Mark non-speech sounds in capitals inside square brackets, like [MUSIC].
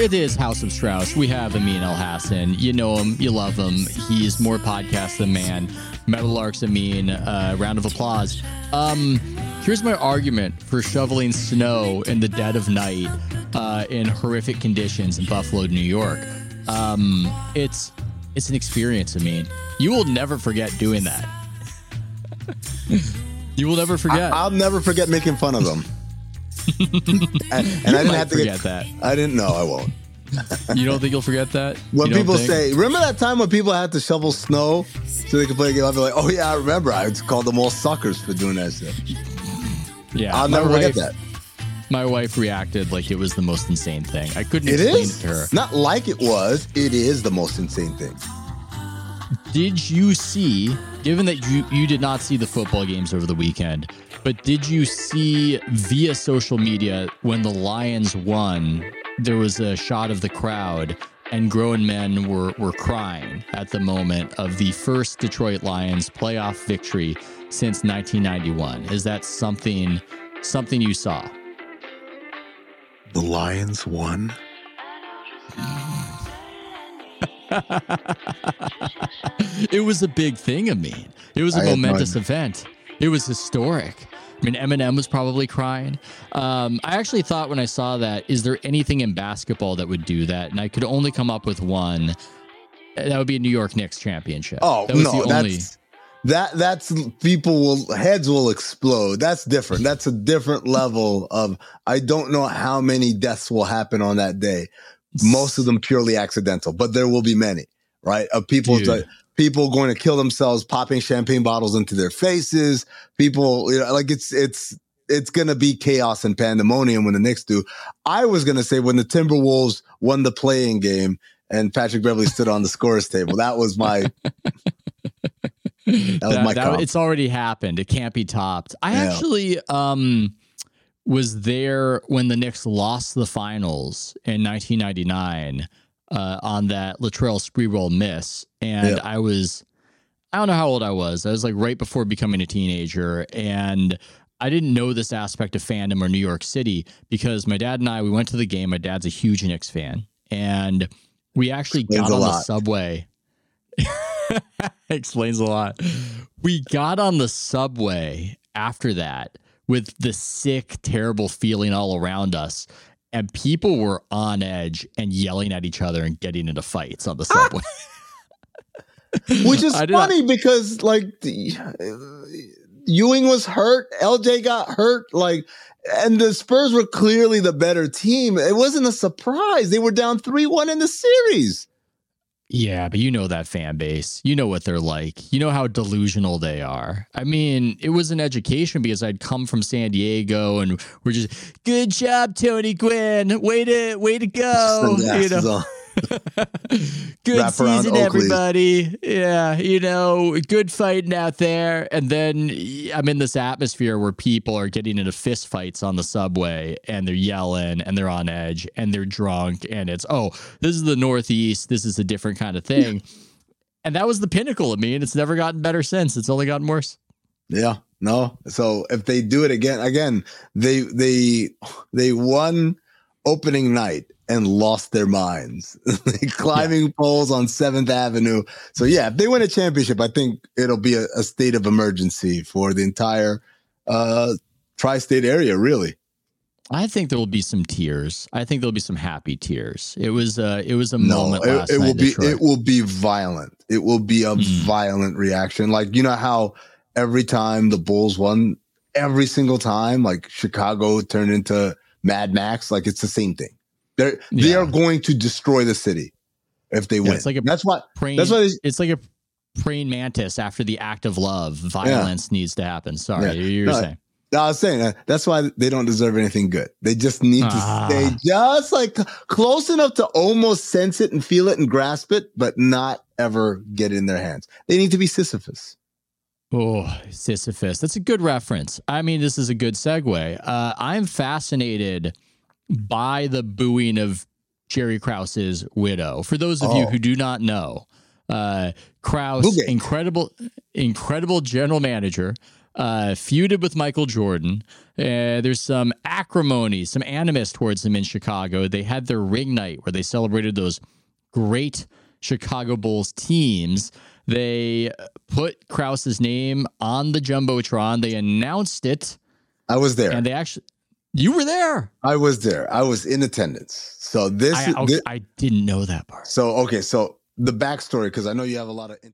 It is House of Strauss. We have Amin Elhassan. You know him, you love him. He's more podcast than man. Meadowlarks Amin. Uh, round of applause. Um, here's my argument for shoveling snow in the dead of night uh, in horrific conditions in Buffalo, New York. Um, it's it's an experience. I mean, you will never forget doing that. [LAUGHS] you will never forget. I, will never forget making fun of them. [LAUGHS] and, [LAUGHS] and I didn't have to forget get, that. I didn't know. I won't. [LAUGHS] you don't think you'll forget that? When You people think? say, remember that time when people had to shovel snow so they could play a game? I'll be like, oh yeah, I remember. I called them all suckers for doing that shit. yeah, I'll never wife, forget that. My wife reacted like it was the most insane thing. I couldn't It explain is it to her. not like it was. It is the most insane thing. Did you see, given that you, you did not see the football games over the weekend, but did you see via social media when the Lions won, there was a shot of the crowd and grown men were, were crying at the moment of the first Detroit Lions playoff victory since 1991. Is that something something you saw? The Lions won. [LAUGHS] it was a big thing. I mean, it was a I momentous event. It was historic. I mean, Eminem was probably crying. Um, I actually thought when I saw that, is there anything in basketball that would do that? And I could only come up with one. That would be a New York Knicks championship. Oh that was no, the only. that's that that's people will heads will explode. That's different. That's a different level of I don't know how many deaths will happen on that day. Most of them purely accidental, but there will be many, right? Of people to, people going to kill themselves, popping champagne bottles into their faces. People, you know, like it's it's it's gonna be chaos and pandemonium when the Knicks do. I was gonna say when the Timberwolves won the play-in game and Patrick Beverley stood on the scores table. That was my [LAUGHS] that was my comp. it's already happened. It can't be topped. I Yeah. actually um, was there when the Knicks lost the finals in 1999 uh, on that Latrell Sprewell miss, and Yeah. I was I don't know how old I was. I was like right before becoming a teenager, and I didn't know this aspect of fandom or New York City because my dad and I we went to the game. My dad's a huge Knicks fan, and we actually Explains got on the subway. [LAUGHS] Explains a lot. We got on the subway after that with the sick, terrible feeling all around us. And people were on edge and yelling at each other and getting into fights on the subway. [LAUGHS] Which is I did not- funny because like the, uh, Ewing was hurt, LJ got hurt, like, and the Spurs were clearly the better team. It wasn't a surprise. They were down three one in the series. Yeah, but you know that fan base. You know what they're like. You know how delusional they are. I mean, it was an education because I'd come from San Diego and we're just good job, Tony Gwynn. Way to way to go. [LAUGHS] You know. [LAUGHS] good season, Oakley. everybody. Yeah, you know, good fighting out there. And then I'm in this atmosphere where people are getting into fist fights on the subway and they're yelling and they're on edge and they're drunk. And it's, oh, this is the Northeast. This is a different kind of thing. And that was the pinnacle of me. And it's never gotten better since. It's only gotten worse. Yeah, no. So if they do it again, again, they they they won opening night and lost their minds. [LAUGHS] Climbing poles on Seventh Avenue. So yeah, if they win a championship, I think it'll be a, a state of emergency for the entire uh tri-state area, really. I think there will be some tears. I think there'll be some happy tears. It was uh it was a No, moment it, last it will be it will be violent. It will be a Mm. violent reaction. Like you know how every time the Bulls won, every single time, like Chicago turned into Mad Max. Like it's the same thing. They're they are going to destroy the city if they Yeah, win. it's like a that's why. praying, That's why. They, it's like a praying mantis after the act of love. Violence needs to happen. Sorry, Yeah. you're No, saying. I was saying that that's why they don't deserve anything good. They just need to Ah. stay just like close enough to almost sense it and feel it and grasp it, but not ever get it in their hands. They need to be Sisyphus. Oh, Sisyphus. That's a good reference. I mean, this is a good segue. Uh, I'm fascinated by the booing of Jerry Krause's widow. For those of you Oh. who do not know, uh, Krause, Boogie. incredible, incredible general manager uh, feuded with Michael Jordan. Uh, there's some acrimony, some animus towards him in Chicago. They had their ring night where they celebrated those great Chicago Bulls teams. They put Krause's name on the jumbotron. They announced it. I was there, and they actually. You were there. I was there. I was in attendance. So this, I, I, this, I didn't know that part. So okay, so the backstory because I know you have a lot of.